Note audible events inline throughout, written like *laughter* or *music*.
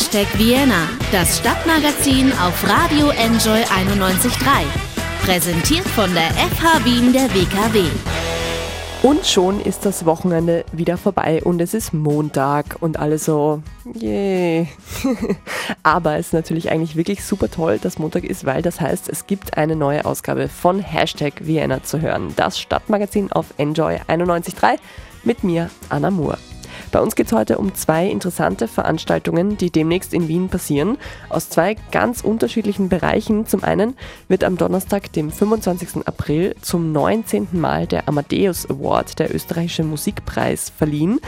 Hashtag Vienna, das Stadtmagazin auf Radio Enjoy 91.3. Präsentiert von der FH Wien der WKW. Und schon ist das Wochenende wieder vorbei und es ist Montag und alle so, yay. *laughs* Aber es ist natürlich eigentlich wirklich super toll, dass Montag ist, weil das heißt, es gibt eine neue Ausgabe von Hashtag Vienna zu hören. Das Stadtmagazin auf Enjoy 91.3 mit mir, Anna Moore. Bei uns geht es heute um zwei interessante Veranstaltungen, die demnächst in Wien passieren, aus zwei ganz unterschiedlichen Bereichen. Zum einen wird am Donnerstag, dem 25. April, zum 19. Mal der Amadeus Award, der österreichische Musikpreis, verliehen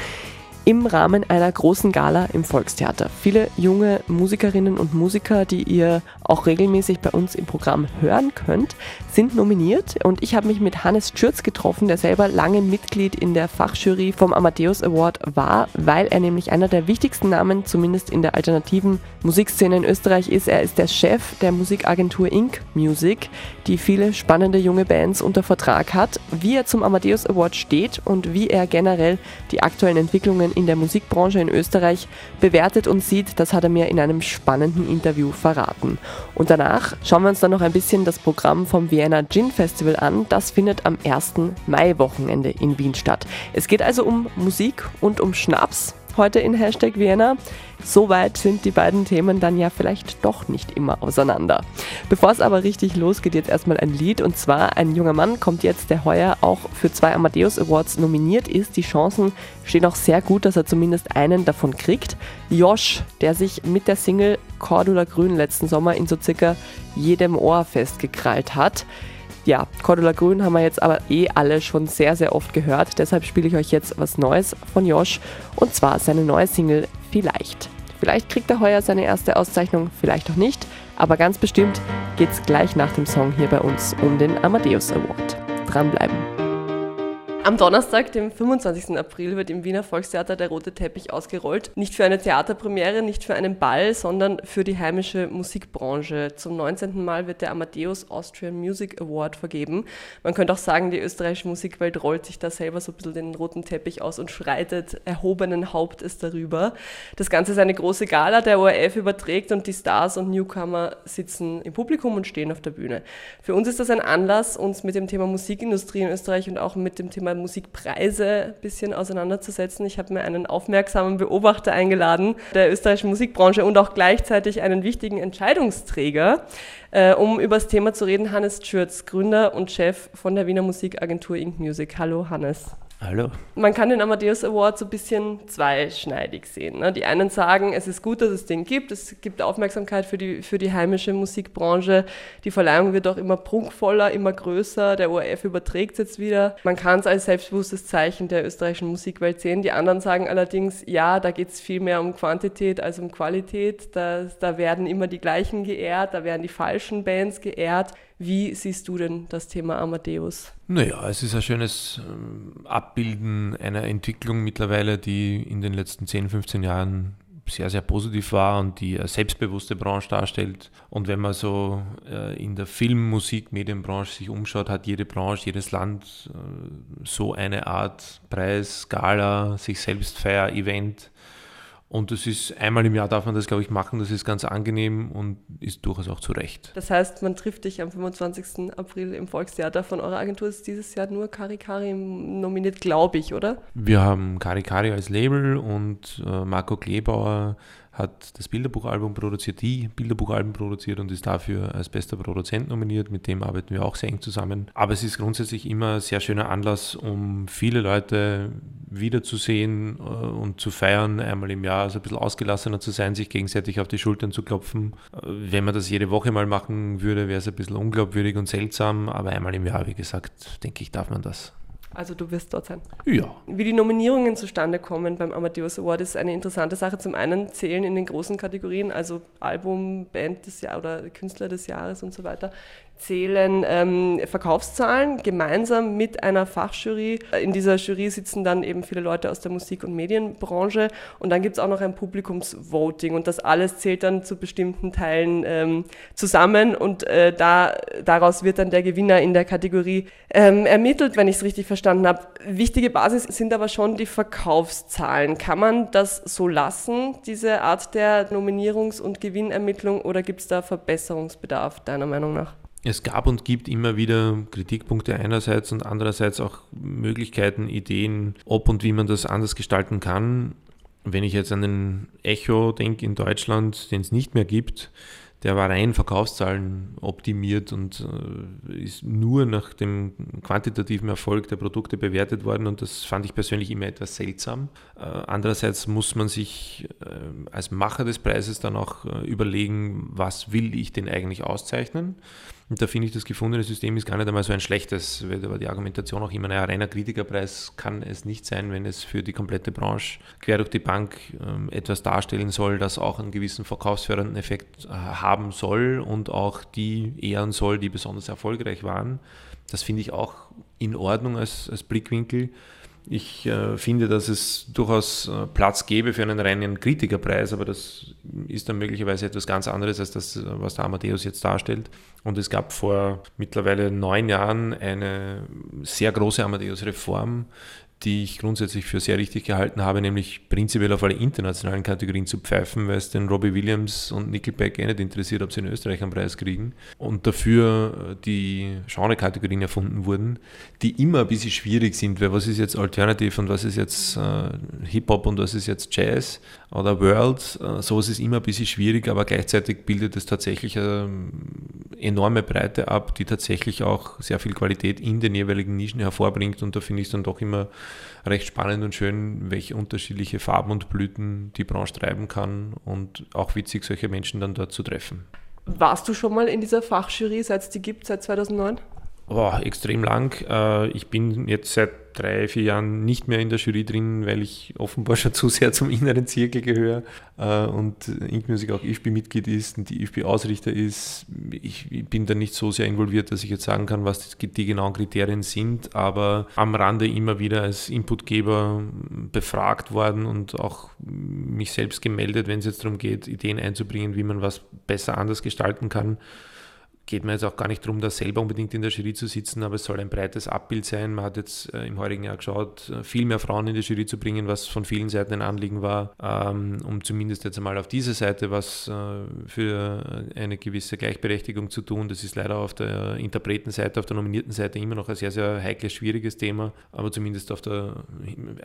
im Rahmen einer großen Gala im Volkstheater. Viele junge Musikerinnen und Musiker, die ihr auch regelmäßig bei uns im Programm hören könnt, sind nominiert und ich habe mich mit Hannes Schürz getroffen, der selber lange Mitglied in der Fachjury vom Amadeus Award war, weil er nämlich einer der wichtigsten Namen, zumindest in der alternativen Musikszene in Österreich ist. Er ist der Chef der Musikagentur Inc. Music, die viele spannende junge Bands unter Vertrag hat. Wie er zum Amadeus Award steht und wie er generell die aktuellen Entwicklungen in der Musikbranche in Österreich bewertet und sieht, das hat er mir in einem spannenden Interview verraten. Und danach schauen wir uns dann noch ein bisschen das Programm vom Vienna Gin Festival an. Das findet am 1. Mai-Wochenende in Wien statt. Es geht also um Musik und um Schnaps heute in Hashtag Vienna. Soweit sind die beiden Themen dann ja vielleicht doch nicht immer auseinander. Bevor es aber richtig losgeht, jetzt erstmal ein Lied. Und zwar ein junger Mann kommt jetzt, der heuer auch für zwei Amadeus Awards nominiert ist. Die Chancen stehen auch sehr gut, dass er zumindest einen davon kriegt. Josh, der sich mit der Single Cordula Grün letzten Sommer in so circa jedem Ohr festgekrallt hat. Ja, Cordula Grün haben wir jetzt aber eh alle schon sehr, sehr oft gehört. Deshalb spiele ich euch jetzt was Neues von Josh und zwar seine neue Single Vielleicht. Vielleicht kriegt er heuer seine erste Auszeichnung, vielleicht auch nicht, aber ganz bestimmt geht es gleich nach dem Song hier bei uns um den Amadeus Award. Dranbleiben. Am Donnerstag, dem 25. April, wird im Wiener Volkstheater der rote Teppich ausgerollt. Nicht für eine Theaterpremiere, nicht für einen Ball, sondern für die heimische Musikbranche. Zum 19. Mal wird der Amadeus Austrian Music Award vergeben. Man könnte auch sagen, die österreichische Musikwelt rollt sich da selber so ein bisschen den roten Teppich aus und schreitet erhobenen Hauptes darüber. Das Ganze ist eine große Gala, der ORF überträgt und die Stars und Newcomer sitzen im Publikum und stehen auf der Bühne. Für uns ist das ein Anlass, uns mit dem Thema Musikindustrie in Österreich und auch mit dem Thema mal Musikpreise ein bisschen auseinanderzusetzen. Ich habe mir einen aufmerksamen Beobachter eingeladen der österreichischen Musikbranche und auch gleichzeitig einen wichtigen Entscheidungsträger, äh, um über das Thema zu reden. Hannes Schürz, Gründer und Chef von der Wiener Musikagentur Ink Music. Hallo Hannes. Hallo. Man kann den Amadeus Award so ein bisschen zweischneidig sehen. Ne? Die einen sagen, es ist gut, dass es den gibt, es gibt Aufmerksamkeit für die, für die heimische Musikbranche, die Verleihung wird auch immer prunkvoller, immer größer, der ORF überträgt es jetzt wieder. Man kann es als selbstbewusstes Zeichen der österreichischen Musikwelt sehen. Die anderen sagen allerdings, ja, da geht es viel mehr um Quantität als um Qualität, da, da werden immer die gleichen geehrt, da werden die falschen Bands geehrt. Wie siehst du denn das Thema Amadeus? Naja, es ist ein schönes ähm, Abbilden einer Entwicklung mittlerweile, die in den letzten 10, 15 Jahren sehr, sehr positiv war und die eine selbstbewusste Branche darstellt. Und wenn man so äh, in der Film-, Musik-, Medienbranche sich umschaut, hat jede Branche, jedes Land äh, so eine Art Preis, Skala, sich selbst Feier, Event und das ist einmal im Jahr darf man das, glaube ich, machen. Das ist ganz angenehm und ist durchaus auch zu Recht. Das heißt, man trifft dich am 25. April im Volkstheater. Von eurer Agentur ist dieses Jahr nur Karikari nominiert, glaube ich, oder? Wir haben Karikari als Label und äh, Marco Klebauer hat das Bilderbuchalbum produziert, die Bilderbuchalben produziert und ist dafür als bester Produzent nominiert. Mit dem arbeiten wir auch sehr eng zusammen. Aber es ist grundsätzlich immer ein sehr schöner Anlass, um viele Leute wiederzusehen äh, und zu feiern, einmal im Jahr, also ein bisschen ausgelassener zu sein, sich gegenseitig auf die Schultern zu klopfen. Äh, wenn man das jede Woche mal machen würde, wäre es ein bisschen unglaubwürdig und seltsam, aber einmal im Jahr, wie gesagt, denke ich, darf man das. Also du wirst dort sein. Ja. Wie die Nominierungen zustande kommen beim Amadeus Award ist eine interessante Sache. Zum einen zählen in den großen Kategorien, also Album, Band des Jahres oder Künstler des Jahres und so weiter, zählen ähm, Verkaufszahlen gemeinsam mit einer Fachjury. In dieser Jury sitzen dann eben viele Leute aus der Musik- und Medienbranche und dann gibt es auch noch ein Publikumsvoting und das alles zählt dann zu bestimmten Teilen ähm, zusammen und äh, da, daraus wird dann der Gewinner in der Kategorie ähm, ermittelt, wenn ich es richtig verstanden habe. Wichtige Basis sind aber schon die Verkaufszahlen. Kann man das so lassen, diese Art der Nominierungs- und Gewinnermittlung oder gibt es da Verbesserungsbedarf deiner Meinung nach? Es gab und gibt immer wieder Kritikpunkte einerseits und andererseits auch Möglichkeiten, Ideen, ob und wie man das anders gestalten kann. Wenn ich jetzt an den Echo denke in Deutschland, den es nicht mehr gibt, der war rein Verkaufszahlen optimiert und äh, ist nur nach dem quantitativen Erfolg der Produkte bewertet worden und das fand ich persönlich immer etwas seltsam. Äh, andererseits muss man sich äh, als Macher des Preises dann auch überlegen, was will ich denn eigentlich auszeichnen. Und da finde ich, das gefundene System ist gar nicht einmal so ein schlechtes, weil da war die Argumentation auch immer, ein reiner Kritikerpreis kann es nicht sein, wenn es für die komplette Branche quer durch die Bank ähm, etwas darstellen soll, das auch einen gewissen verkaufsfördernden Effekt haben soll und auch die ehren soll, die besonders erfolgreich waren. Das finde ich auch in Ordnung als, als Blickwinkel. Ich äh, finde, dass es durchaus äh, Platz gäbe für einen reinen Kritikerpreis, aber das ist dann möglicherweise etwas ganz anderes als das, was der Amadeus jetzt darstellt. Und es gab vor mittlerweile neun Jahren eine sehr große Amadeus-Reform, die ich grundsätzlich für sehr richtig gehalten habe, nämlich prinzipiell auf alle internationalen Kategorien zu pfeifen, weil es den Robbie Williams und Nickelback eh nicht interessiert, ob sie in Österreich einen Preis kriegen. Und dafür äh, die Genre-Kategorien erfunden wurden, die immer ein bisschen schwierig sind, weil was ist jetzt Alternative und was ist jetzt äh, Hip-Hop und was ist jetzt Jazz oder World. Äh, sowas ist immer ein bisschen schwierig, aber gleichzeitig bildet es tatsächlich eine ähm, enorme Breite ab, die tatsächlich auch sehr viel Qualität in den jeweiligen Nischen hervorbringt. Und da finde ich es dann doch immer recht spannend und schön, welche unterschiedliche Farben und Blüten die Branche treiben kann und auch witzig, solche Menschen dann dort zu treffen. Warst du schon mal in dieser Fachjury, seit es die gibt, seit 2009? Oh, extrem lang. Äh, ich bin jetzt seit drei, vier Jahren nicht mehr in der Jury drin, weil ich offenbar schon *laughs* zu sehr zum inneren Zirkel gehöre. Äh, und Ink Music auch IFB-Mitglied ist und die IFB-Ausrichter ist. Ich bin da nicht so sehr involviert, dass ich jetzt sagen kann, was die genauen Kriterien sind, aber am Rande immer wieder als Inputgeber befragt worden und auch mich selbst gemeldet, wenn es jetzt darum geht, Ideen einzubringen, wie man was besser anders gestalten kann geht mir jetzt auch gar nicht darum, da selber unbedingt in der Jury zu sitzen, aber es soll ein breites Abbild sein. Man hat jetzt äh, im heurigen Jahr geschaut, äh, viel mehr Frauen in die Jury zu bringen, was von vielen Seiten ein Anliegen war, ähm, um zumindest jetzt einmal auf dieser Seite was äh, für eine gewisse Gleichberechtigung zu tun. Das ist leider auf der Interpretenseite, auf der nominierten Seite immer noch ein sehr, sehr heikles, schwieriges Thema, aber zumindest auf der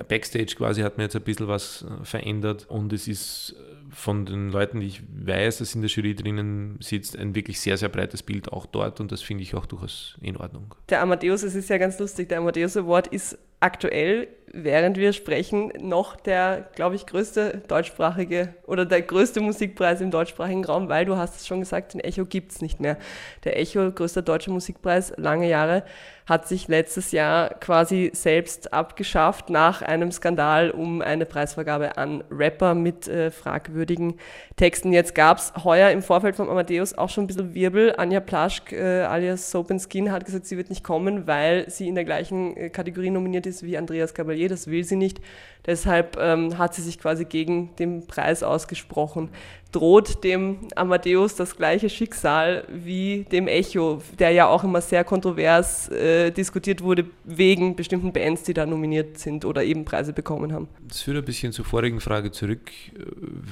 Backstage quasi hat man jetzt ein bisschen was verändert und es ist von den Leuten, die ich weiß, dass in der Jury drinnen sitzt, ein wirklich sehr, sehr breites Bild auch dort und das finde ich auch durchaus in Ordnung. Der Amadeus, es ist ja ganz lustig, der Amadeus Award ist aktuell, während wir sprechen, noch der, glaube ich, größte deutschsprachige oder der größte Musikpreis im deutschsprachigen Raum, weil du hast es schon gesagt, den Echo gibt es nicht mehr. Der Echo, größter deutscher Musikpreis, lange Jahre, hat sich letztes Jahr quasi selbst abgeschafft nach einem Skandal um eine Preisvergabe an Rapper mit äh, fragwürdigen Texten. Jetzt gab es heuer im Vorfeld von Amadeus auch schon ein bisschen Wirbel. Anja Plaschk äh, alias Soap and Skin hat gesagt, sie wird nicht kommen, weil sie in der gleichen äh, Kategorie nominiert ist wie Andreas Gabalier. Das will sie nicht. Deshalb ähm, hat sie sich quasi gegen den Preis ausgesprochen droht dem Amadeus das gleiche Schicksal wie dem Echo, der ja auch immer sehr kontrovers äh, diskutiert wurde wegen bestimmten Bands, die da nominiert sind oder eben Preise bekommen haben. Das führt ein bisschen zur vorigen Frage zurück,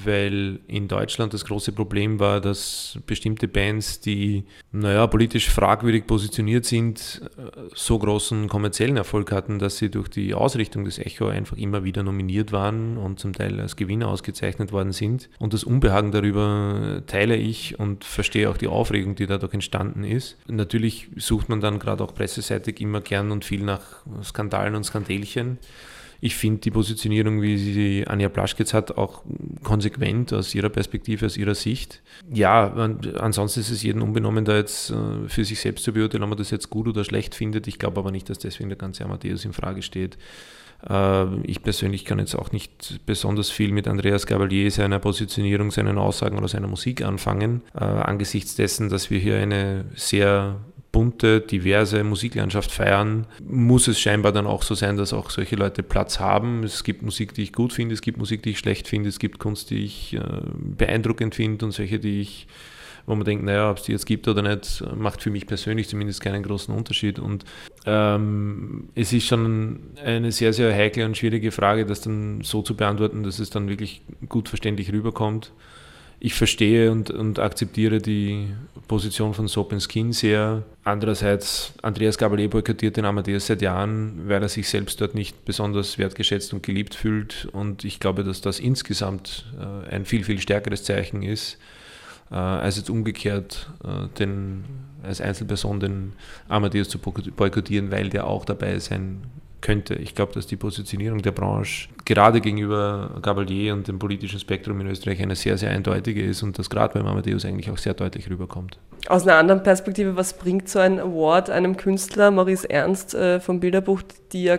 weil in Deutschland das große Problem war, dass bestimmte Bands, die naja, politisch fragwürdig positioniert sind, so großen kommerziellen Erfolg hatten, dass sie durch die Ausrichtung des Echo einfach immer wieder nominiert waren und zum Teil als Gewinner ausgezeichnet worden sind. Und das Unbehagen darüber teile ich und verstehe auch die Aufregung, die dadurch entstanden ist. Natürlich sucht man dann gerade auch presseseitig immer gern und viel nach Skandalen und Skandelchen. Ich finde die Positionierung, wie sie Anja Plaschkitz hat, auch konsequent aus ihrer Perspektive, aus ihrer Sicht. Ja, ansonsten ist es jedem unbenommen, da jetzt äh, für sich selbst zu beurteilen, ob man das jetzt gut oder schlecht findet. Ich glaube aber nicht, dass deswegen der ganze Amadeus in Frage steht. Äh, ich persönlich kann jetzt auch nicht besonders viel mit Andreas Gabalier, seiner Positionierung, seinen Aussagen oder seiner Musik anfangen, äh, angesichts dessen, dass wir hier eine sehr bunte, diverse Musiklandschaft feiern, muss es scheinbar dann auch so sein, dass auch solche Leute Platz haben. Es gibt Musik, die ich gut finde, es gibt Musik, die ich schlecht finde, es gibt Kunst, die ich äh, beeindruckend finde und solche, die ich wo man denkt, naja, ob es die jetzt gibt oder nicht, macht für mich persönlich zumindest keinen großen Unterschied. Und ähm, es ist schon eine sehr, sehr heikle und schwierige Frage, das dann so zu beantworten, dass es dann wirklich gut verständlich rüberkommt. Ich verstehe und, und akzeptiere die Position von Soap Skin sehr. Andererseits, Andreas Gabalier boykottiert den Amadeus seit Jahren, weil er sich selbst dort nicht besonders wertgeschätzt und geliebt fühlt. Und ich glaube, dass das insgesamt äh, ein viel, viel stärkeres Zeichen ist, als jetzt umgekehrt äh, den, als Einzelperson den Amadeus zu boykottieren, weil der auch dabei sein könnte. Ich glaube, dass die Positionierung der Branche gerade gegenüber Gabalier und dem politischen Spektrum in Österreich eine sehr, sehr eindeutige ist und das gerade beim Amadeus eigentlich auch sehr deutlich rüberkommt. Aus einer anderen Perspektive, was bringt so ein Award einem Künstler, Maurice Ernst äh, vom Bilderbuch, die ja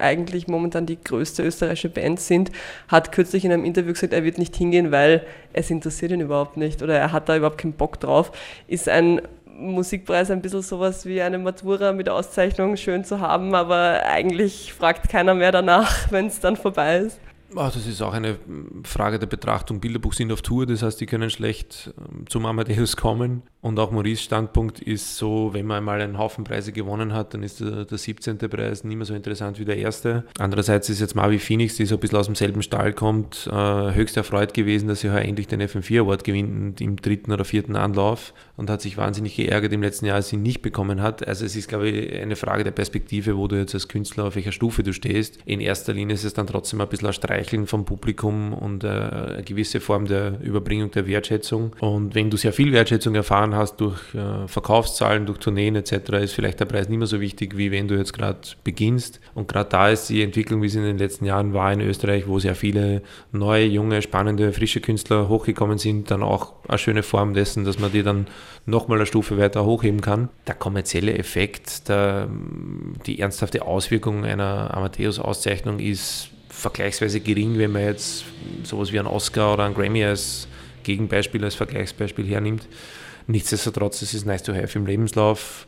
eigentlich momentan die größte österreichische Band sind, hat kürzlich in einem Interview gesagt, er wird nicht hingehen, weil es interessiert ihn überhaupt nicht oder er hat da überhaupt keinen Bock drauf. Ist ein Musikpreis ein bisschen sowas wie eine Matura mit Auszeichnung schön zu haben, aber eigentlich fragt keiner mehr danach, *laughs* wenn es dann vorbei ist. Oh, das ist auch eine Frage der Betrachtung. Bilderbuch sind auf Tour, das heißt, die können schlecht ähm, zum Amadeus kommen. Und auch Maurice Standpunkt ist so, wenn man einmal einen Haufen Preise gewonnen hat, dann ist der, der 17. Preis nicht mehr so interessant wie der erste. Andererseits ist jetzt Mavi Phoenix, die so ein bisschen aus dem selben Stall kommt, äh, höchst erfreut gewesen, dass sie heute endlich den FM4 Award gewinnt im dritten oder vierten Anlauf und hat sich wahnsinnig geärgert im letzten Jahr, als sie ihn nicht bekommen hat. Also es ist, glaube ich, eine Frage der Perspektive, wo du jetzt als Künstler auf welcher Stufe du stehst. In erster Linie ist es dann trotzdem ein bisschen ein Streicheln vom Publikum und äh, eine gewisse Form der Überbringung der Wertschätzung. Und wenn du sehr viel Wertschätzung erfahren erfahren hast durch äh, Verkaufszahlen, durch Tourneen etc., ist vielleicht der Preis nicht mehr so wichtig, wie wenn du jetzt gerade beginnst. Und gerade da ist die Entwicklung, wie sie in den letzten Jahren war in Österreich, wo sehr viele neue, junge, spannende, frische Künstler hochgekommen sind, dann auch eine schöne Form dessen, dass man die dann nochmal eine Stufe weiter hochheben kann. Der kommerzielle Effekt, der, die ernsthafte Auswirkung einer Amadeus-Auszeichnung ist vergleichsweise gering, wenn man jetzt sowas wie einen Oscar oder einen Grammy als Gegenbeispiel, als Vergleichsbeispiel hernimmt. Nichtsdestotrotz, es ist nice to have im Lebenslauf,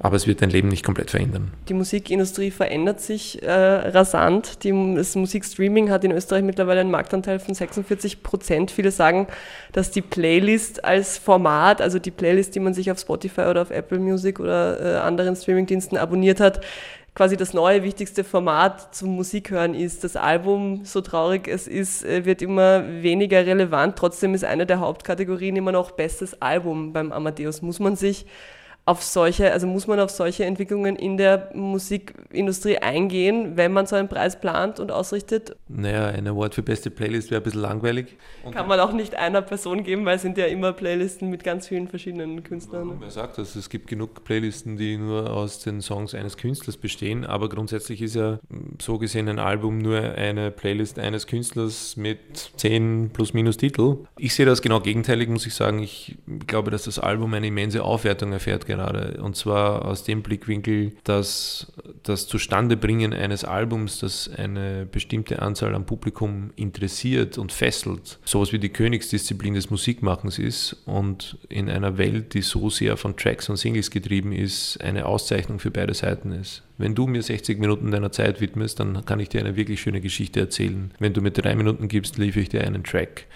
aber es wird dein Leben nicht komplett verändern. Die Musikindustrie verändert sich äh, rasant. Die, das Musikstreaming hat in Österreich mittlerweile einen Marktanteil von 46 Prozent. Viele sagen, dass die Playlist als Format, also die Playlist, die man sich auf Spotify oder auf Apple Music oder äh, anderen Streamingdiensten abonniert hat, quasi das neue wichtigste Format zum Musikhören ist. Das Album, so traurig es ist, äh, wird immer weniger relevant. Trotzdem ist eine der Hauptkategorien immer noch bestes Album beim Amadeus. Muss man sich auf solche, also muss man auf solche Entwicklungen in der Musikindustrie eingehen, wenn man so einen Preis plant und ausrichtet? Naja, ein Award für beste Playlist wäre ein bisschen langweilig. Und Kann man auch nicht einer Person geben, weil es sind ja immer Playlisten mit ganz vielen verschiedenen Künstlern. Wer sagt das? Es gibt genug Playlisten, die nur aus den Songs eines Künstlers bestehen, aber grundsätzlich ist ja so gesehen ein Album nur eine Playlist eines Künstlers mit zehn plus minus Titel. Ich sehe das genau gegenteilig, muss ich sagen. Ich glaube, dass das Album eine immense Aufwertung erfährt gerade gerade. Und zwar aus dem Blickwinkel, dass das Zustandebringen eines Albums, das eine bestimmte Anzahl an Publikum interessiert und fesselt, sowas wie die Königsdisziplin des Musikmachens ist und in einer Welt, die so sehr von Tracks und Singles getrieben ist, eine Auszeichnung für beide Seiten ist. Wenn du mir 60 Minuten deiner Zeit widmest, dann kann ich dir eine wirklich schöne Geschichte erzählen. Wenn du mir drei Minuten gibst, liefere ich dir einen Track.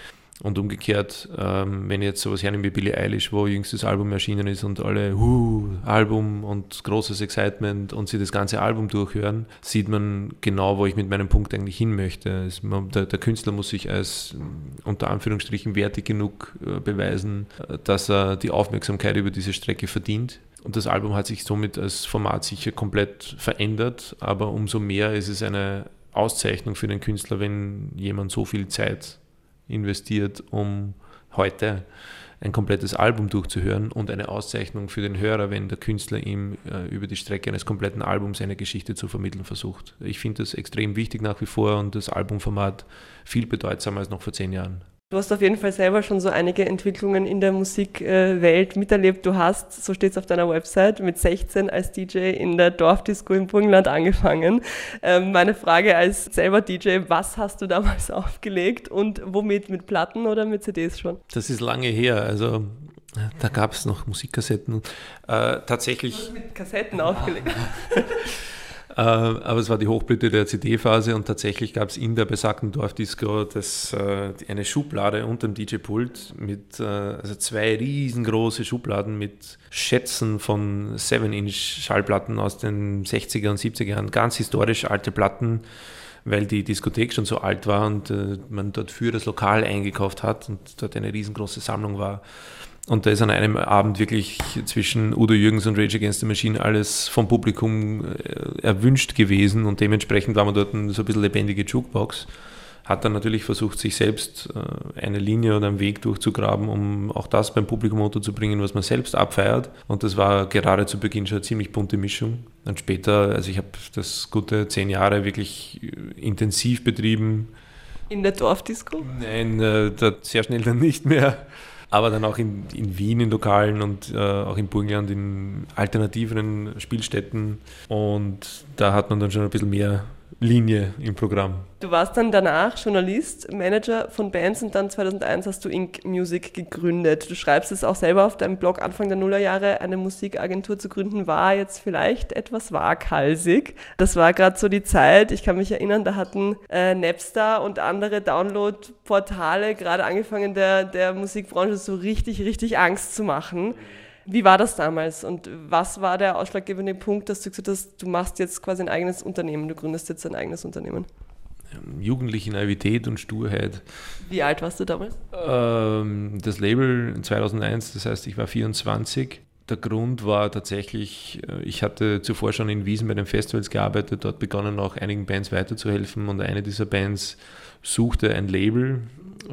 Und umgekehrt, ähm, wenn ich jetzt sowas hernehme wie Billie Eilish, wo jüngstes Album erschienen ist und alle huh, Album und großes Excitement und sie das ganze Album durchhören, sieht man genau, wo ich mit meinem Punkt eigentlich hin möchte. Es, der, der, Künstler muss sich als unter Anführungsstrichen wertig genug äh, beweisen, äh, dass er die Aufmerksamkeit über diese Strecke verdient. Und das Album hat sich somit als Format sicher komplett verändert, aber umso mehr ist es eine Auszeichnung für den Künstler, wenn jemand so viel Zeit investiert, um heute ein komplettes Album durchzuhören und eine Auszeichnung für den Hörer, wenn der Künstler ihm äh, über die Strecke eines kompletten Albums seine Geschichte zu vermitteln versucht. Ich finde das extrem wichtig nach wie vor und das Albumformat viel bedeutsamer als noch vor zehn Jahren. Du hast auf jeden Fall selber schon so einige Entwicklungen in der Musikwelt miterlebt. Du hast, so steht es auf deiner Website, mit 16 als DJ in der Dorfdisco im Burgenland angefangen. Ähm, meine Frage als selber DJ, was hast du damals *laughs* aufgelegt und womit? Mit Platten oder mit CDs schon? Das ist lange her. Also Da gab es noch Musikkassetten. Äh, tatsächlich. Mit Kassetten aufgelegt. *laughs* Äh, aber es war die Hochblüte der CD-Phase und tatsächlich gab es in der besagten Dorfdisco das, äh, eine Schublade unter dem DJ-Pult mit äh, also zwei riesengroße Schubladen mit Schätzen von 7-Inch-Schallplatten aus den 60er und 70er Jahren, ganz historisch alte Platten weil die Diskothek schon so alt war und äh, man dort für das Lokal eingekauft hat und dort eine riesengroße Sammlung war. Und da ist an einem Abend wirklich zwischen Udo Jürgens und Rage Against the Machine alles vom Publikum äh, erwünscht gewesen und dementsprechend war man dort so ein bisschen lebendige Jukebox. Hat dann natürlich versucht, sich selbst äh, eine Linie oder einen Weg durchzugraben, um auch das beim Publikum unterzubringen, was man selbst abfeiert. Und das war gerade zu Beginn schon eine ziemlich bunte Mischung. Und später, also ich habe das gute zehn Jahre wirklich äh, intensiv betrieben. In der Dorfdisco? Nein, sehr schnell dann nicht mehr aber dann auch in, in Wien in Lokalen und äh, auch in Burgenland in alternativeren Spielstätten. Und da hat man dann schon ein bisschen mehr Linie im Programm. Du warst dann danach Journalist, Manager von Bands und dann 2001 hast du Ink Music gegründet. Du schreibst es auch selber auf deinem Blog, Anfang der Nullerjahre eine Musikagentur zu gründen, war jetzt vielleicht etwas waghalsig. Das war gerade so die Zeit, ich kann mich erinnern, da hatten äh, Napster und andere Download-Portale gerade angefangen, der, der Musikbranche so richtig, richtig Angst zu machen. Wie war das damals und was war der ausschlaggebende Punkt, dass du gesagt hast, du machst jetzt quasi ein eigenes Unternehmen, du gründest jetzt ein eigenes Unternehmen? Jugendliche Naivität und Sturheit. Wie alt warst du damals? Ähm, das Label 2001, das heißt, ich war 24. Der Grund war tatsächlich, äh, ich hatte zuvor schon in Wiesen bei den Festivals gearbeitet, dort begonnen auch einigen Bands weiterzuhelfen und eine dieser Bands suchte ein Label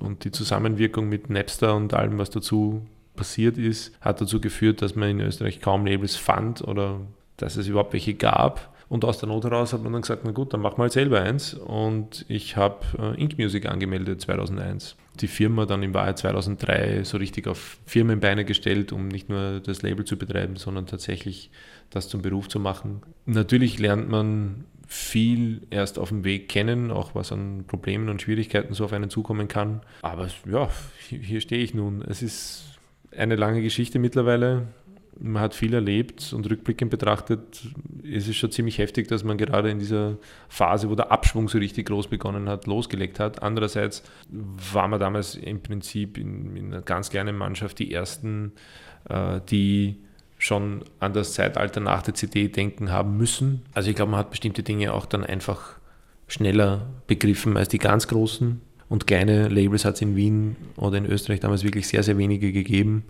und die Zusammenwirkung mit Napster und allem, was dazu passiert ist, hat dazu geführt, dass man in Österreich kaum Labels fand oder dass es überhaupt welche gab. Und aus der Not heraus hat man dann gesagt, na gut, dann machen wir halt selber eins. Und ich habe äh, Ink Music angemeldet 2001. Die Firma dann im Wahrheit 2003 so richtig auf Firmenbeine gestellt, um nicht nur das Label zu betreiben, sondern tatsächlich das zum Beruf zu machen. Natürlich lernt man viel erst auf dem Weg kennen, auch was an Problemen und Schwierigkeiten so auf einen zukommen kann. Aber ja, hier stehe ich nun. Es ist eine lange Geschichte mittlerweile. Man hat viel erlebt und rückblickend betrachtet ist es schon ziemlich heftig, dass man gerade in dieser Phase, wo der Abschwung so richtig groß begonnen hat, losgelegt hat. Andererseits war man damals im Prinzip in, in einer ganz kleinen Mannschaft die Ersten, äh, die schon an das Zeitalter nach der CD denken haben müssen. Also ich glaube, man hat bestimmte Dinge auch dann einfach schneller begriffen als die ganz Großen. Und kleine Labels hat es in Wien oder in Österreich damals wirklich sehr, sehr wenige gegeben.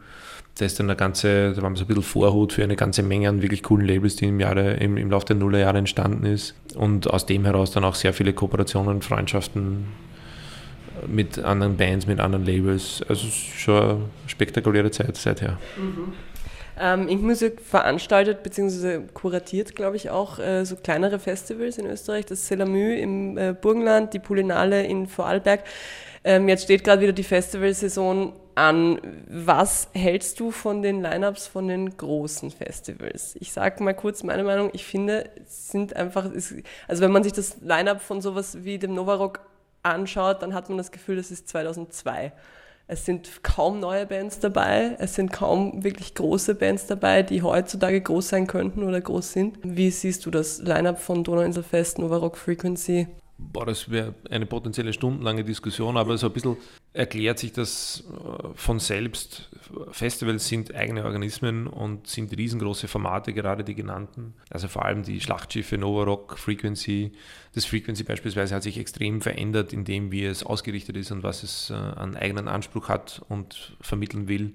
Da ist dann eine ganze, da war so ein bisschen Vorhut für eine ganze Menge an wirklich coolen Labels, die im, Jahre, im, im Laufe der Nullerjahre entstanden ist. Und aus dem heraus dann auch sehr viele Kooperationen und Freundschaften mit anderen Bands, mit anderen Labels. Also es ist schon eine spektakuläre Zeit seither. Mhm. Ähm, Ink Music veranstaltet bzw. kuratiert, glaube ich, auch äh, so kleinere Festivals in Österreich. Das Selamü im äh, Burgenland, die Pulinale in Vorarlberg. Ähm, jetzt steht gerade wieder die Festivalsaison an. Was hältst du von den Lineups von den großen Festivals? Ich sage mal kurz meine Meinung. Ich finde, es sind einfach, also wenn man sich das Lineup von sowas wie dem Novarock anschaut, dann hat man das Gefühl, das ist 2002. Es sind kaum neue Bands dabei, es sind kaum wirklich große Bands dabei, die heutzutage groß sein könnten oder groß sind. Wie siehst du das Line-Up von Donauinselfest, Nova Rock Frequency? Boah, das wäre eine potenzielle stundenlange Diskussion, aber so ein bisschen erklärt sich das äh, von selbst. Festivals sind eigene Organismen und sind riesengroße Formate, gerade die genannten. Also vor allem die Schlachtschiffe Nova Rock, Frequency. Das Frequency beispielsweise hat sich extrem verändert in dem, wie es ausgerichtet ist und was es äh, an eigenen Anspruch hat und vermitteln will.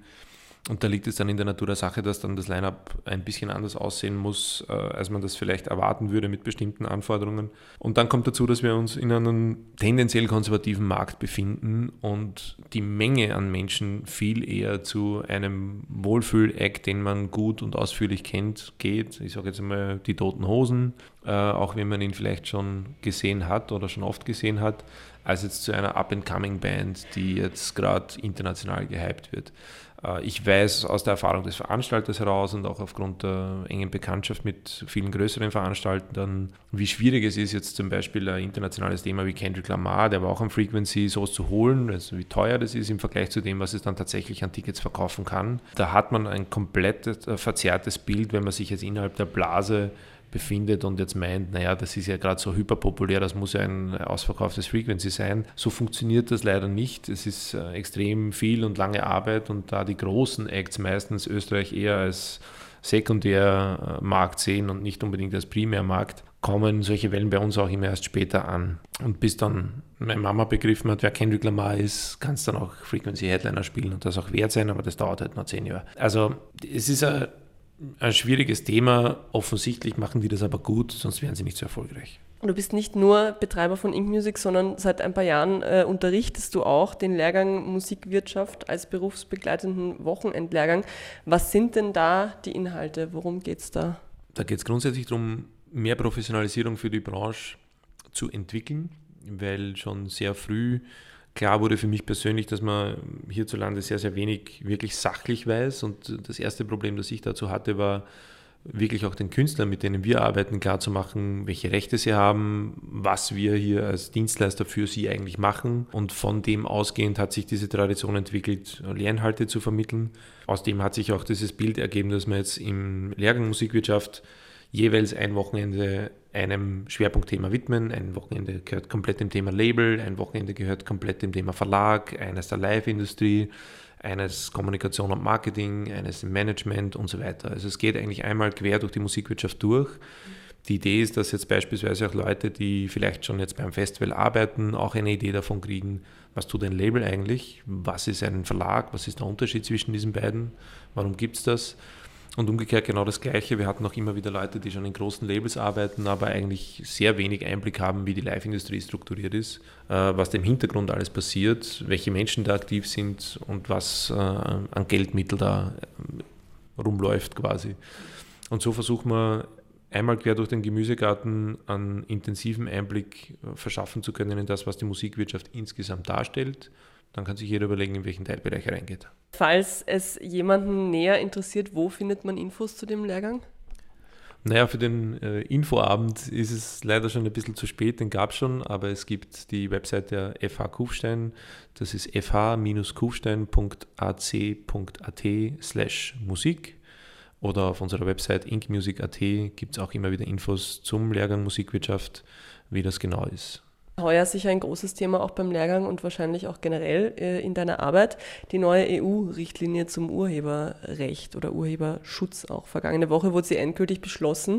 Und da liegt es dann in der Natur der Sache, dass dann das Line-up ein bisschen anders aussehen muss, äh, als man das vielleicht erwarten würde mit bestimmten Anforderungen. Und dann kommt dazu, dass wir uns in einem tendenziell konservativen Markt befinden und die Menge an Menschen viel eher zu einem Wohlfühl-Act, den man gut und ausführlich kennt, geht. Ich sage jetzt einmal die Toten Hosen, äh, auch wenn man ihn vielleicht schon gesehen hat oder schon oft gesehen hat als jetzt zu einer Up-and-Coming-Band, die jetzt gerade international gehypt wird. Äh, ich weiß aus der Erfahrung des Veranstalters heraus und auch aufgrund der engen Bekanntschaft mit vielen größeren Veranstaltern, wie schwierig es ist, jetzt zum Beispiel ein internationales Thema wie Kendrick Lamar, der war auch am Frequency, sowas zu holen, also wie teuer das ist im Vergleich zu dem, was es dann tatsächlich an Tickets verkaufen kann. Da hat man ein komplett äh, verzerrtes Bild, wenn man sich jetzt innerhalb der Blase befindet und jetzt meint, naja, das ist ja gerade so hyperpopulär, das muss ja ein ausverkauftes Frequency sein. So funktioniert das leider nicht. Es ist äh, extrem viel und lange Arbeit und da die großen Acts meistens Österreich eher als Sekundärmarkt sehen und nicht unbedingt als Primärmarkt, kommen solche Wellen bei uns auch immer erst später an. Und bis dann meine Mama begriffen hat, wer Kendrick Lamar ist, kann es dann auch Frequency Headliner spielen und das auch wert sein, aber das dauert halt noch zehn Jahre. Also es ist ein ein schwieriges Thema. Offensichtlich machen die das aber gut, sonst wären sie nicht so erfolgreich. Du bist nicht nur Betreiber von Ink Music, sondern seit ein paar Jahren äh, unterrichtest du auch den Lehrgang Musikwirtschaft als berufsbegleitenden Wochenendlehrgang. Was sind denn da die Inhalte? Worum geht es da? Da geht es grundsätzlich darum, mehr Professionalisierung für die Branche zu entwickeln, weil schon sehr früh klar wurde für mich persönlich, dass man hierzulande sehr, sehr wenig wirklich sachlich weiß. Und das erste Problem, das ich dazu hatte, war wirklich auch den Künstlern, mit denen wir arbeiten, klarzumachen, welche Rechte sie haben, was wir hier als Dienstleister für sie eigentlich machen. Und von dem ausgehend hat sich diese Tradition entwickelt, Lehrinhalte zu vermitteln. Aus dem hat sich auch dieses Bild ergeben, dass man jetzt im Lehrgang Musikwirtschaft jeweils ein Wochenende einem Schwerpunktthema widmen. Ein Wochenende gehört komplett dem Thema Label, ein Wochenende gehört komplett dem Thema Verlag, eines der Live-Industrie, eines Kommunikation und Marketing, eines Management und so weiter. Also es geht eigentlich einmal quer durch die Musikwirtschaft durch. Die Idee ist, dass jetzt beispielsweise auch Leute, die vielleicht schon jetzt beim Festival arbeiten, auch eine Idee davon kriegen, was tut ein Label eigentlich, was ist ein Verlag, was ist der Unterschied zwischen diesen beiden, warum gibt es das und umgekehrt genau das Gleiche. Wir hatten auch immer wieder Leute, die schon in großen Labels arbeiten, aber eigentlich sehr wenig Einblick haben, wie die Live-Industrie strukturiert ist, äh, was dem Hintergrund alles passiert, welche Menschen da aktiv sind und was äh, an Geldmittel da äh, rumläuft quasi. Und so versuchen wir einmal quer durch den Gemüsegarten einen intensiven Einblick verschaffen zu können in das, was die Musikwirtschaft insgesamt darstellt dann kann sich jeder überlegen, in welchen Teilbereich er reingeht. Falls es jemanden näher interessiert, wo findet man Infos zu dem Lehrgang? Naja, für den äh, Infoabend ist es leider schon ein bisschen zu spät, den gab es schon, aber es gibt die Website der FH Kufstein, das ist fh-kufstein.ac.at slash Musik oder auf unserer Website inkmusic.at gibt es auch immer wieder Infos zum Lehrgang Musikwirtschaft, wie das genau ist. Heuer sicher ein großes Thema auch beim Lehrgang und wahrscheinlich auch generell äh, in deiner Arbeit. Die neue EU-Richtlinie zum Urheberrecht oder Urheberschutz auch. Vergangene Woche wurde sie endgültig beschlossen.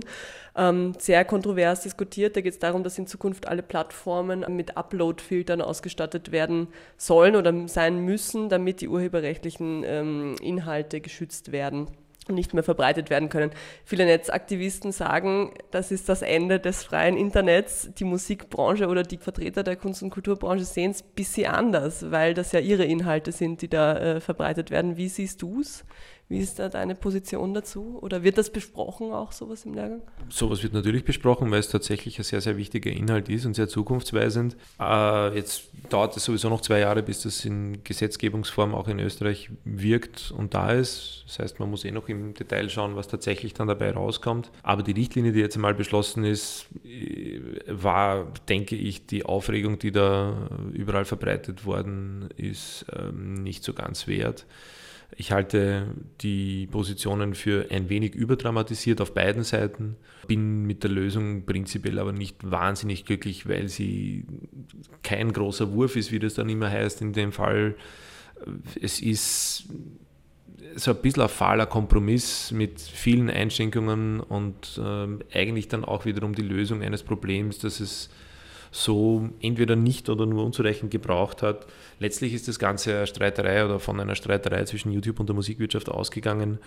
Ähm, sehr kontrovers diskutiert. Da geht es darum, dass in Zukunft alle Plattformen mit Upload-Filtern ausgestattet werden sollen oder sein müssen, damit die urheberrechtlichen ähm, Inhalte geschützt werden nicht mehr verbreitet werden können. Viele Netzaktivisten sagen, das ist das Ende des freien Internets. Die Musikbranche oder die Vertreter der Kunst- und Kulturbranche sehen es ein bisschen anders, weil das ja ihre Inhalte sind, die da äh, verbreitet werden. Wie siehst du es? Wie ist da deine Position dazu? Oder wird das besprochen, auch sowas im Lehrgang? Sowas wird natürlich besprochen, weil es tatsächlich ein sehr, sehr wichtiger Inhalt ist und sehr zukunftsweisend. Äh, jetzt dauert es sowieso noch zwei Jahre, bis das in Gesetzgebungsform auch in Österreich wirkt und da ist. Das heißt, man muss eh noch im Detail schauen, was tatsächlich dann dabei rauskommt. Aber die Richtlinie, die jetzt einmal beschlossen ist, äh, war, denke ich, die Aufregung, die da überall verbreitet worden ist, ähm, nicht so ganz wert. Ich halte die Positionen für ein wenig überdramatisiert auf beiden Seiten, bin mit der Lösung prinzipiell aber nicht wahnsinnig glücklich, weil sie kein großer Wurf ist, wie das dann immer heißt in dem Fall. Es ist so ein bisschen ein fahler Kompromiss mit vielen Einschränkungen und äh, eigentlich dann auch wiederum die Lösung eines Problems, dass es so entweder nicht oder nur unzureichend gebraucht hat. Letztlich ist das Ganze eine Streiterei oder von einer Streiterei zwischen YouTube und der Musikwirtschaft ausgegangen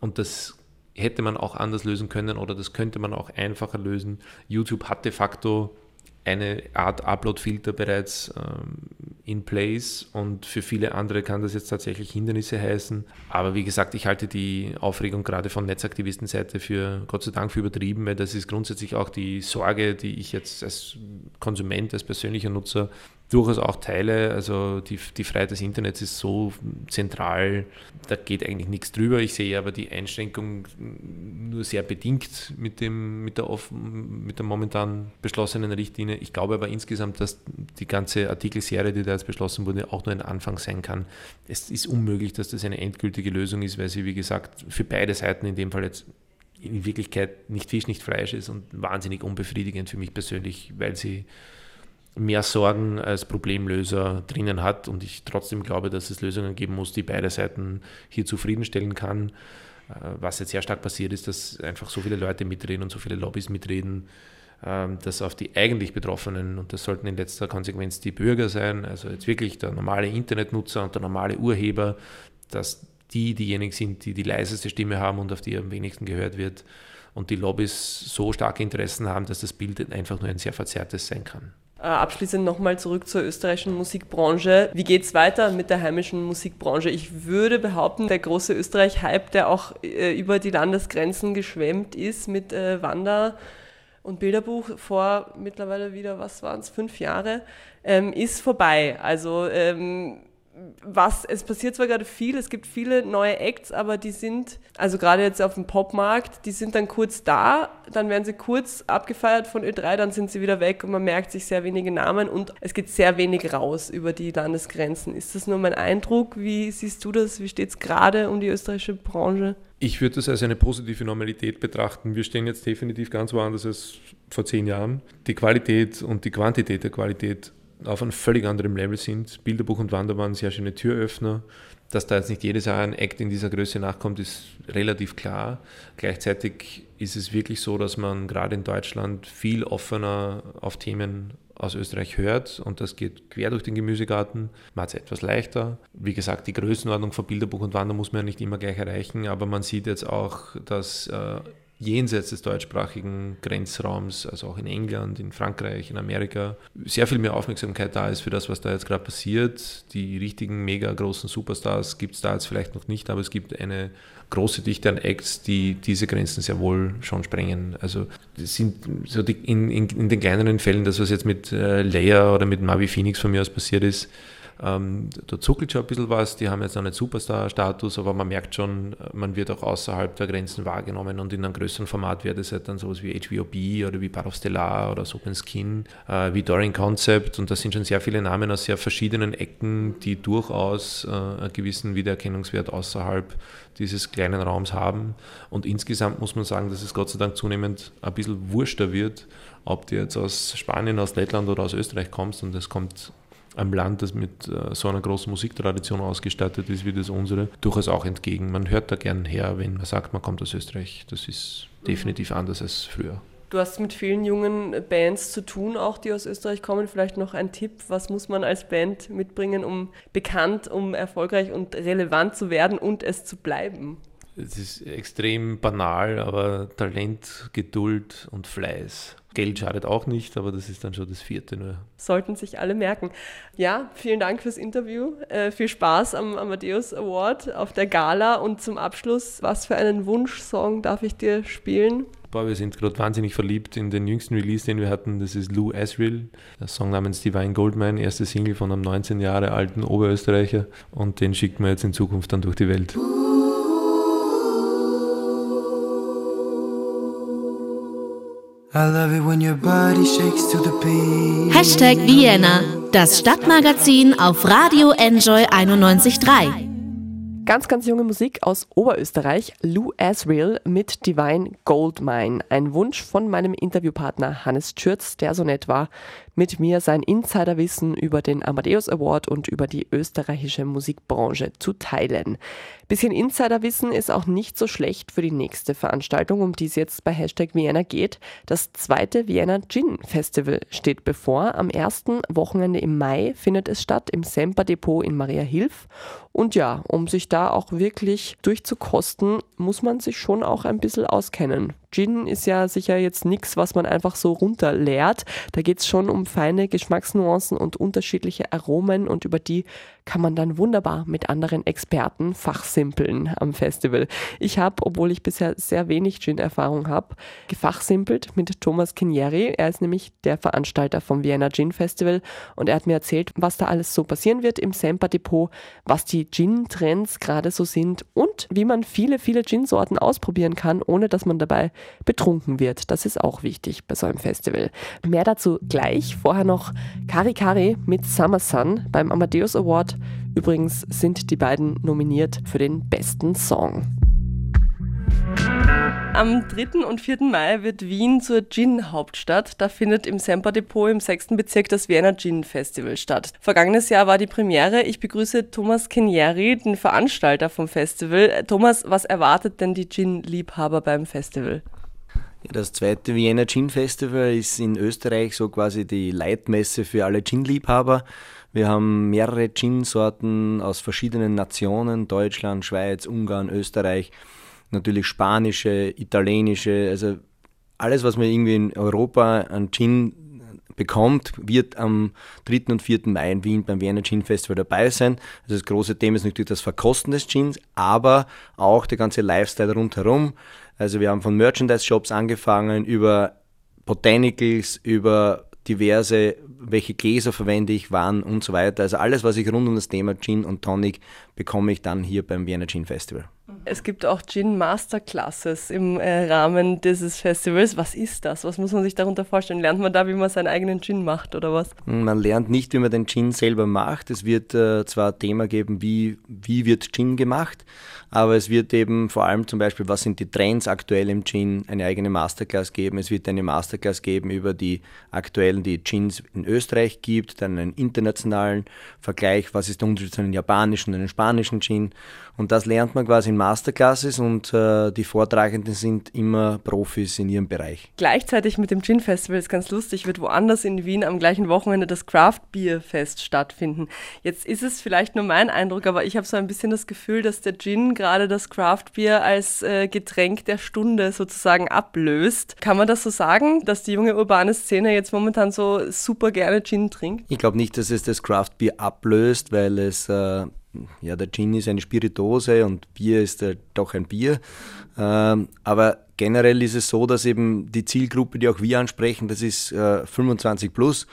und das hätte man auch anders lösen können oder das könnte man auch einfacher lösen. YouTube hat de facto eine Art Upload-Filter bereits ähm, in place und für viele andere kann das jetzt tatsächlich Hindernisse heißen. Aber wie gesagt, ich halte die Aufregung gerade von Netzaktivistenseite für Gott sei Dank für übertrieben, weil das ist grundsätzlich auch die Sorge, die ich jetzt als Konsument, als persönlicher Nutzer durchaus auch teile. Also die, die Freiheit des Internets ist so zentral, da geht eigentlich nichts drüber. Ich sehe aber die Einschränkung nur sehr bedingt mit, dem, mit, der, offen, mit der momentan beschlossenen Richtlinie. Ich glaube aber insgesamt, dass die ganze Artikelserie, die da jetzt beschlossen wurde, auch nur ein Anfang sein kann. Es ist unmöglich, dass das eine endgültige Lösung ist, weil sie, wie gesagt, für beide Seiten in dem Fall jetzt in Wirklichkeit nicht Fisch, nicht Fleisch ist und wahnsinnig unbefriedigend für mich persönlich, weil sie mehr Sorgen als Problemlöser drinnen hat und ich trotzdem glaube, dass es Lösungen geben muss, die beide Seiten hier zufriedenstellen kann. Äh, was jetzt sehr stark passiert ist, dass einfach so viele Leute mitreden und so viele Lobbys mitreden, ähm, dass auf die eigentlich Betroffenen, und das sollten in letzter Konsequenz die Bürger sein, also jetzt wirklich der normale Internetnutzer und der normale Urheber, dass die diejenigen sind, die die leiseste Stimme haben und auf die am wenigsten gehört wird und die Lobbys so starke Interessen haben, dass das Bild einfach nur ein sehr verzerrtes sein kann. Äh, abschließend nochmal zurück zur österreichischen Musikbranche. Wie geht es weiter mit der heimischen Musikbranche? Ich würde behaupten, der große Österreich-Hype, der auch äh, über die Landesgrenzen geschwemmt ist mit äh, Wander und Bilderbuch vor mittlerweile wieder, was waren es, fünf Jahre, ähm, ist vorbei. Also ähm, was, es passiert zwar gerade viel, es gibt viele neue Acts, aber die sind, also gerade jetzt auf dem Popmarkt, die sind dann kurz da, dann werden sie kurz abgefeiert von Ö3, dann sind sie wieder weg und man merkt sich sehr wenige Namen und es geht sehr wenig raus über die Landesgrenzen. Ist das nur mein Eindruck? Wie siehst du das? Wie steht es gerade um die österreichische Branche? Ich würde das als eine positive Normalität betrachten. Wir stehen jetzt definitiv ganz woanders als vor zehn Jahren. Die Qualität und die Quantität der Qualität auf einem völlig anderen Level sind. Bilderbuch und Wanderbahn sehr schöne Türöffner. Dass da jetzt nicht jedes Jahr ein Act in dieser Größe nachkommt, ist relativ klar. Gleichzeitig ist es wirklich so, dass man gerade in Deutschland viel offener auf Themen aus Österreich hört und das geht quer durch den Gemüsegarten. Man hat es etwas leichter. Wie gesagt, die Größenordnung von Bilderbuch und Wander muss man ja nicht immer gleich erreichen, aber man sieht jetzt auch, dass äh, jenseits des deutschsprachigen Grenzraums, also auch in England, in Frankreich, in Amerika, sehr viel mehr Aufmerksamkeit da ist für das, was da jetzt gerade passiert. Die richtigen, mega großen Superstars gibt es da jetzt vielleicht noch nicht, aber es gibt eine große Dichte an Acts, die diese Grenzen sehr wohl schon sprengen. Also sind so die, in, in, in, den kleineren Fällen, das was jetzt mit äh, Leia oder mit Mavi Phoenix von mir aus passiert ist, ähm, da zuckelt schon ein bisschen was, die haben jetzt noch nicht Superstar-Status, aber man merkt schon, man wird auch außerhalb der Grenzen wahrgenommen und in einem größeren Format wird es halt dann sowas wie HVOB oder wie Bar of Stellar oder Open Skin, äh, wie Dorian Concept und da sind schon sehr viele Namen aus sehr verschiedenen Ecken, die durchaus äh, einen gewissen Wiedererkennungswert außerhalb dieses kleinen Raums haben. Und insgesamt muss man sagen, dass es Gott sei Dank zunehmend ein bisschen wurschter wird, ob du jetzt aus Spanien, aus Lettland oder aus Österreich kommst und es kommt einem Land, das mit äh, so einer großen Musiktradition ausgestattet ist wie das unsere, durchaus auch entgegen. Man hört da gern her, wenn man sagt, man kommt aus Österreich. Das ist definitiv anders als früher. Du hast mit vielen jungen Bands zu tun, auch die aus Österreich kommen. Vielleicht noch ein Tipp, was muss man als Band mitbringen, um bekannt, um erfolgreich und relevant zu werden und es zu bleiben? Es ist extrem banal, aber Talent, Geduld und Fleiß. Geld schadet auch nicht, aber das ist dann schon das vierte nur. Sollten sich alle merken. Ja, vielen Dank fürs Interview. Äh, viel Spaß am Amadeus Award auf der Gala und zum Abschluss, was für einen Wunschsong darf ich dir spielen? Boah, wir sind gerade wahnsinnig verliebt in den jüngsten Release, den wir hatten. Das ist Lou Asriel, der Song namens Divine Goldmine, erste Single von einem 19 Jahre alten Oberösterreicher. Und den schickt man jetzt in Zukunft dann durch die Welt. Hashtag Vienna, das Stadtmagazin auf Radio Enjoy 91.3. Ganz, ganz junge Musik aus Oberösterreich, Lou Asriel mit Divine Goldmine. Ein Wunsch von meinem Interviewpartner Hannes Schürz, der so nett war, mit mir sein Insiderwissen über den Amadeus Award und über die österreichische Musikbranche zu teilen. Bisschen Insiderwissen ist auch nicht so schlecht für die nächste Veranstaltung, um die es jetzt bei Hashtag Vienna geht. Das zweite Vienna Gin Festival steht bevor. Am ersten Wochenende im Mai findet es statt im Semper Depot in Maria Hilf. Und ja, um sich da auch wirklich durchzukosten, muss man sich schon auch ein bisschen auskennen. Gin ist ja sicher jetzt nichts, was man einfach so runterleert. Da geht es schon um feine Geschmacksnuancen und unterschiedliche Aromen und über die kann man dann wunderbar mit anderen Experten fachsimpeln am Festival. Ich habe, obwohl ich bisher sehr wenig Gin-Erfahrung habe, gefachsimpelt mit Thomas Kinieri. Er ist nämlich der Veranstalter vom Vienna Gin Festival und er hat mir erzählt, was da alles so passieren wird im Semper Depot, was die Gin-Trends gerade so sind und wie man viele, viele Gin-Sorten ausprobieren kann, ohne dass man dabei betrunken wird. Das ist auch wichtig bei so einem Festival. Mehr dazu gleich. Vorher noch Kari Kari mit Summer Sun beim Amadeus Award. Übrigens sind die beiden nominiert für den besten Song. Am 3. und 4. Mai wird Wien zur Gin-Hauptstadt. Da findet im Semper Depot im 6. Bezirk das Vienna Gin Festival statt. Vergangenes Jahr war die Premiere. Ich begrüße Thomas Kenieri, den Veranstalter vom Festival. Thomas, was erwartet denn die Gin-Liebhaber beim Festival? Das zweite Vienna Gin Festival ist in Österreich so quasi die Leitmesse für alle Gin-Liebhaber. Wir haben mehrere Gin-Sorten aus verschiedenen Nationen, Deutschland, Schweiz, Ungarn, Österreich natürlich spanische, italienische, also alles, was man irgendwie in Europa an Gin bekommt, wird am 3. und 4. Mai in Wien beim Vienna Gin Festival dabei sein. Also das große Thema ist natürlich das Verkosten des Gins, aber auch der ganze Lifestyle rundherum. Also wir haben von Merchandise-Shops angefangen über Botanicals, über diverse, welche Gläser verwende ich, wann und so weiter. Also alles, was ich rund um das Thema Gin und Tonic bekomme ich dann hier beim Vienna Gin Festival. Es gibt auch Gin Masterclasses im äh, Rahmen dieses Festivals. Was ist das? Was muss man sich darunter vorstellen? Lernt man da, wie man seinen eigenen Gin macht oder was? Man lernt nicht, wie man den Gin selber macht. Es wird äh, zwar Thema geben, wie, wie wird Gin gemacht, aber es wird eben vor allem zum Beispiel, was sind die Trends aktuell im Gin, eine eigene Masterclass geben. Es wird eine Masterclass geben über die aktuellen, die Gins in Österreich gibt, dann einen internationalen Vergleich, was ist der Unterschied zwischen einem japanischen und einem spanischen Gin. Und das lernt man quasi in Masterclasses und äh, die Vortragenden sind immer Profis in ihrem Bereich. Gleichzeitig mit dem Gin Festival ist ganz lustig, wird woanders in Wien am gleichen Wochenende das Craft Beer Fest stattfinden. Jetzt ist es vielleicht nur mein Eindruck, aber ich habe so ein bisschen das Gefühl, dass der Gin gerade das Craft Beer als äh, Getränk der Stunde sozusagen ablöst. Kann man das so sagen, dass die junge urbane Szene jetzt momentan so super gerne Gin trinkt? Ich glaube nicht, dass es das Craft Beer ablöst, weil es äh ja, der Gin ist eine Spiritose und Bier ist äh, doch ein Bier. Ähm, aber generell ist es so, dass eben die Zielgruppe, die auch wir ansprechen, das ist äh, 25 plus.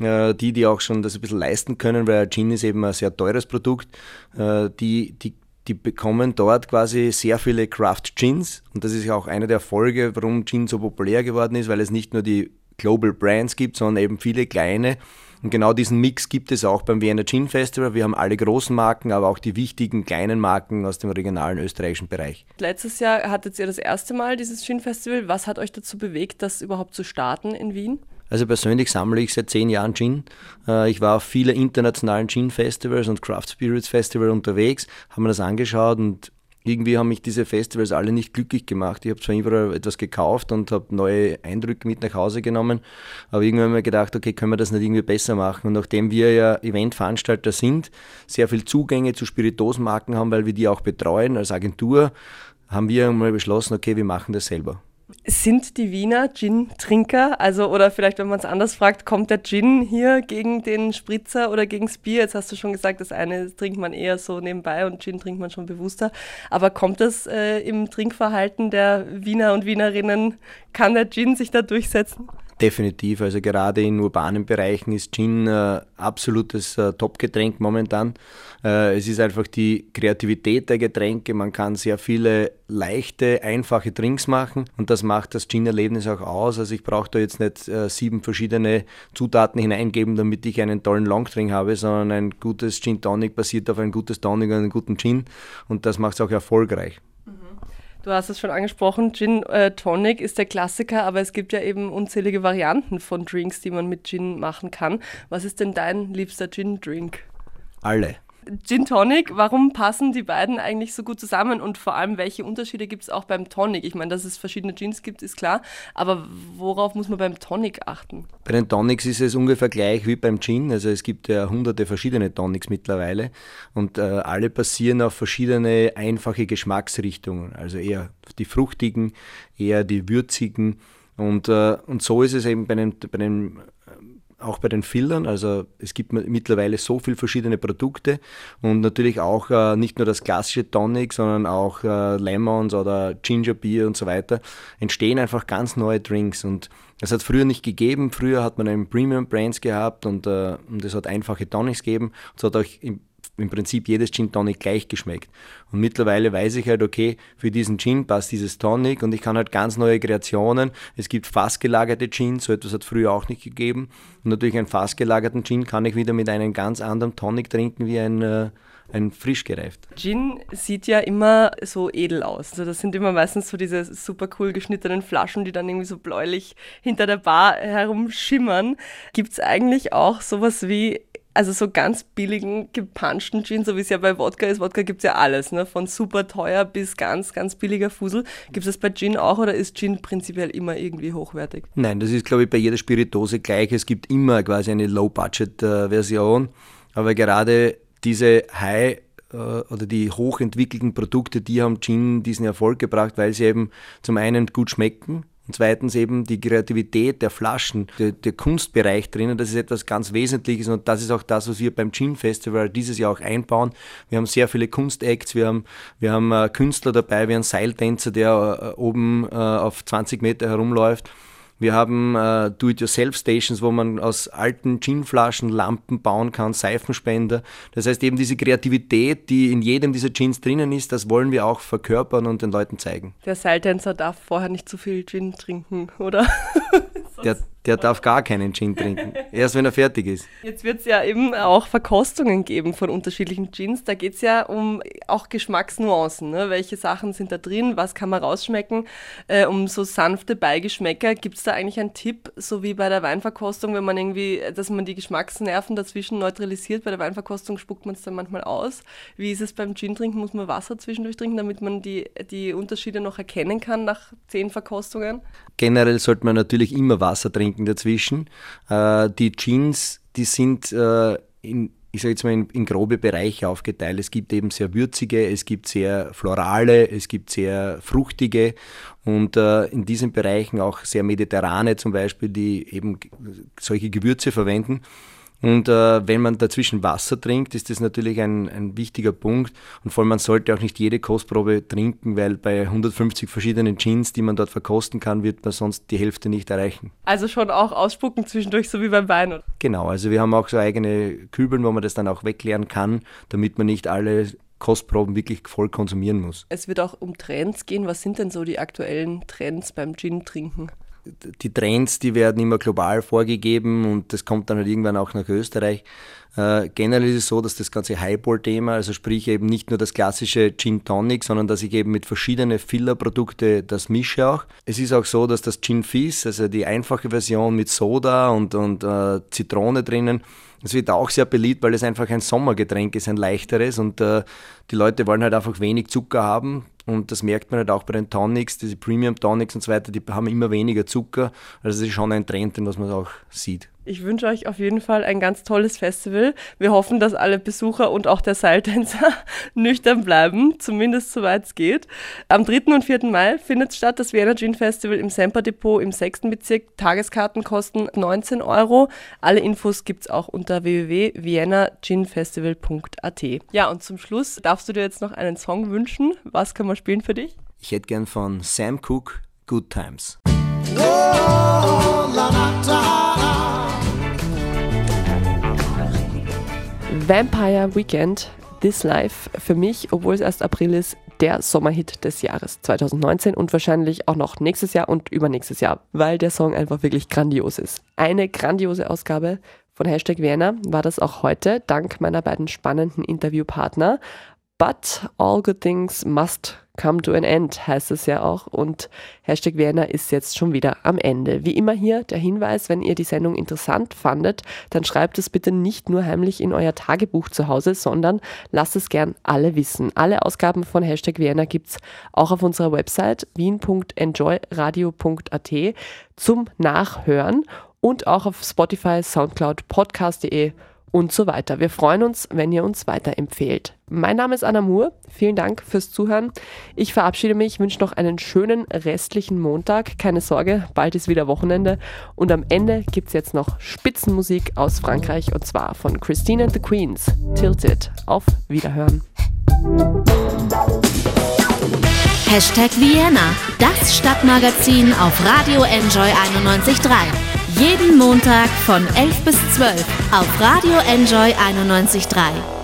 Äh, die, die auch schon das ein bisschen leisten können, weil Gin ist eben ein sehr teures Produkt, äh, die, die, die bekommen dort quasi sehr viele Craft Gins. Und das ist ja auch eine der Erfolge, warum Gin so populär geworden ist, weil es nicht nur die Global Brands gibt, sondern eben viele kleine und genau diesen Mix gibt es auch beim Vienna Gin Festival. Wir haben alle großen Marken, aber auch die wichtigen kleinen Marken aus dem regionalen österreichischen Bereich. Letztes Jahr hattet ihr das erste Mal dieses Gin Festival. Was hat euch dazu bewegt, das überhaupt zu starten in Wien? Also persönlich sammle ich seit zehn Jahren Gin. Äh, ich war auf viele internationalen Gin-Festivals und Craft Spirits Festival unterwegs, habe mir das angeschaut und irgendwie haben mich diese Festivals alle nicht glücklich gemacht. Ich habe zwar überall etwas gekauft und habe neue Eindrücke mit nach Hause genommen, aber irgendwann haben wir gedacht, okay, können wir das nicht irgendwie besser machen? Und nachdem wir ja Eventveranstalter sind, sehr viel Zugänge zu Spiritosenmarken haben, weil wir die auch betreuen als Agentur, haben wir mal beschlossen, okay, wir machen das selber. Sind die Wiener Gin-Trinker? Also, oder vielleicht, wenn man es anders fragt, kommt der Gin hier gegen den Spritzer oder gegen das Bier? Jetzt hast du schon gesagt, das eine trinkt man eher so nebenbei und Gin trinkt man schon bewusster. Aber kommt das äh, im Trinkverhalten der Wiener und Wienerinnen? Kann der Gin sich da durchsetzen? Definitiv, also gerade in urbanen Bereichen ist Gin äh, absolutes äh, Top-Getränk momentan. Äh, es ist einfach die Kreativität der Getränke, man kann sehr viele leichte, einfache Drinks machen und das macht das Gin-Erlebnis auch aus. Also ich brauche da jetzt nicht äh, sieben verschiedene Zutaten hineingeben, damit ich einen tollen Longdrink habe, sondern ein gutes Gin Tonic basiert auf ein gutes Tonic und einem guten Gin und das macht es auch erfolgreich. Du hast es schon angesprochen, Gin äh, Tonic ist der Klassiker, aber es gibt ja eben unzählige Varianten von Drinks, die man mit Gin machen kann. Was ist denn dein liebster Gin-Drink? Alle. Gin Tonic, warum passen die beiden eigentlich so gut zusammen und vor allem, welche Unterschiede gibt es auch beim Tonic? Ich meine, dass es verschiedene Gins gibt, ist klar, aber worauf muss man beim Tonic achten? Bei den Tonics ist es ungefähr gleich wie beim Gin, also es gibt ja hunderte verschiedene Tonics mittlerweile und äh, alle basieren auf verschiedene einfache Geschmacksrichtungen, also eher die fruchtigen, eher die würzigen und, äh, und so ist es eben bei den, bei den auch bei den Fillern. Also es gibt mittlerweile so viele verschiedene Produkte und natürlich auch äh, nicht nur das klassische Tonic, sondern auch äh, Lemons oder Ginger Beer und so weiter. Entstehen einfach ganz neue Drinks und das hat früher nicht gegeben. Früher hat man einen Premium Brands gehabt und, äh, und es hat einfache Tonics gegeben. Es hat auch im im Prinzip jedes Gin Tonic gleich geschmeckt. Und mittlerweile weiß ich halt, okay, für diesen Gin passt dieses Tonic und ich kann halt ganz neue Kreationen. Es gibt fassgelagerte Gins, so etwas hat früher auch nicht gegeben. Und natürlich einen fassgelagerten Gin kann ich wieder mit einem ganz anderen Tonic trinken wie ein, äh, ein frisch gereift. Gin sieht ja immer so edel aus. Also das sind immer meistens so diese super cool geschnittenen Flaschen, die dann irgendwie so bläulich hinter der Bar herumschimmern. Gibt es eigentlich auch sowas wie also so ganz billigen, gepanschten Gin, so wie es ja bei Wodka ist. Wodka gibt es ja alles, ne? von super teuer bis ganz, ganz billiger Fusel. Gibt es das bei Gin auch oder ist Gin prinzipiell immer irgendwie hochwertig? Nein, das ist, glaube ich, bei jeder Spiritose gleich. Es gibt immer quasi eine Low-Budget-Version. Aber gerade diese High- äh, oder die hochentwickelten Produkte, die haben Gin diesen Erfolg gebracht, weil sie eben zum einen gut schmecken, und zweitens eben die Kreativität der Flaschen, der, der, Kunstbereich drinnen, das ist etwas ganz Wesentliches und das ist auch das, was wir beim Gin Festival dieses Jahr auch einbauen. Wir haben sehr viele Kunstacts, wir haben, wir haben äh, Künstler dabei, wir haben einen Seiltänzer, der äh, oben äh, auf 20 Meter herumläuft. Wir haben äh, Do-it-yourself-Stations, wo man aus alten Ginflaschen Lampen bauen kann, Seifenspender. Das heißt eben diese Kreativität, die in jedem dieser Gins drinnen ist, das wollen wir auch verkörpern und den Leuten zeigen. Der Seiltänzer darf vorher nicht zu viel Gin trinken, oder? der, *laughs* der darf gar keinen Gin trinken. Erst wenn er fertig ist. Jetzt wird es ja eben auch Verkostungen geben von unterschiedlichen Gins. Da geht es ja um auch Geschmacksnuancen. Ne? Welche Sachen sind da drin? Was kann man rausschmecken? Äh, um so sanfte Beigeschmäcker. Gibt es da eigentlich einen Tipp, so wie bei der Weinverkostung, wenn man irgendwie, dass man die Geschmacksnerven dazwischen neutralisiert? Bei der Weinverkostung spuckt man es dann manchmal aus. Wie ist es beim Gin trinken? Muss man Wasser zwischendurch trinken, damit man die, die Unterschiede noch erkennen kann nach zehn Verkostungen? Generell sollte man natürlich immer Wasser trinken dazwischen. Äh, die Jeans, die sind äh, in, ich sage jetzt mal, in, in, grobe Bereiche aufgeteilt. Es gibt eben sehr würzige, es gibt sehr florale, es gibt sehr fruchtige und äh, in diesen Bereichen auch sehr mediterrane zum Beispiel, die eben solche Gewürze verwenden. Und äh, wenn man dazwischen Wasser trinkt, ist das natürlich ein, ein wichtiger Punkt. Und vor allem, man sollte auch nicht jede Kostprobe trinken, weil bei 150 verschiedenen Gins, die man dort verkosten kann, wird man sonst die Hälfte nicht erreichen. Also schon auch ausspucken zwischendurch, so wie beim Wein, oder? Genau, also wir haben auch so eigene Kübeln, wo man das dann auch wegleeren kann, damit man nicht alle Kostproben wirklich voll konsumieren muss. Es wird auch um Trends gehen. Was sind denn so die aktuellen Trends beim Gin-Trinken? Die Trends, die werden immer global vorgegeben und das kommt dann halt irgendwann auch nach Österreich. Äh, generell ist es so, dass das ganze Highball-Thema, also sprich eben nicht nur das klassische Gin Tonic, sondern dass ich eben mit verschiedenen Filler-Produkte das mische auch. Es ist auch so, dass das Gin Fizz, also die einfache Version mit Soda und, und äh, Zitrone drinnen, das wird auch sehr beliebt, weil es einfach ein Sommergetränk ist, ein leichteres und äh, die Leute wollen halt einfach wenig Zucker haben. Und das merkt man halt auch bei den Tonics, diese Premium Tonics und so weiter, die haben immer weniger Zucker. Also das ist schon ein Trend, den was man auch sieht. Ich wünsche euch auf jeden Fall ein ganz tolles Festival. Wir hoffen, dass alle Besucher und auch der Seiltänzer *laughs* nüchtern bleiben, zumindest soweit es geht. Am 3. und 4. Mai findet statt das Vienna Gin Festival im Semper Depot im 6. Bezirk. Tageskarten kosten 19 Euro. Alle Infos gibt es auch unter www.viennaginfestival.at. Ja, und zum Schluss darfst du dir jetzt noch einen Song wünschen. Was kann man spielen für dich? Ich hätte gern von Sam Cooke Good Times. Oh, la, la, Vampire Weekend, This Life, für mich, obwohl es erst April ist, der Sommerhit des Jahres 2019 und wahrscheinlich auch noch nächstes Jahr und übernächstes Jahr, weil der Song einfach wirklich grandios ist. Eine grandiose Ausgabe von Hashtag Vienna war das auch heute, dank meiner beiden spannenden Interviewpartner. But all good things must come to an end, heißt es ja auch. Und Hashtag Vienna ist jetzt schon wieder am Ende. Wie immer hier der Hinweis, wenn ihr die Sendung interessant fandet, dann schreibt es bitte nicht nur heimlich in euer Tagebuch zu Hause, sondern lasst es gern alle wissen. Alle Ausgaben von Hashtag Vienna gibt es auch auf unserer Website wien.enjoyradio.at zum Nachhören und auch auf Spotify, Soundcloud, Podcast.de und so weiter. Wir freuen uns, wenn ihr uns weiterempfehlt. Mein Name ist Anna Moore. Vielen Dank fürs Zuhören. Ich verabschiede mich, wünsche noch einen schönen restlichen Montag. Keine Sorge, bald ist wieder Wochenende. Und am Ende gibt es jetzt noch Spitzenmusik aus Frankreich und zwar von Christine and the Queens. Tilted. Auf Wiederhören. Hashtag Vienna, das Stadtmagazin auf Radio Enjoy 91.3. Jeden Montag von 11 bis 12 auf Radio Enjoy 91.3.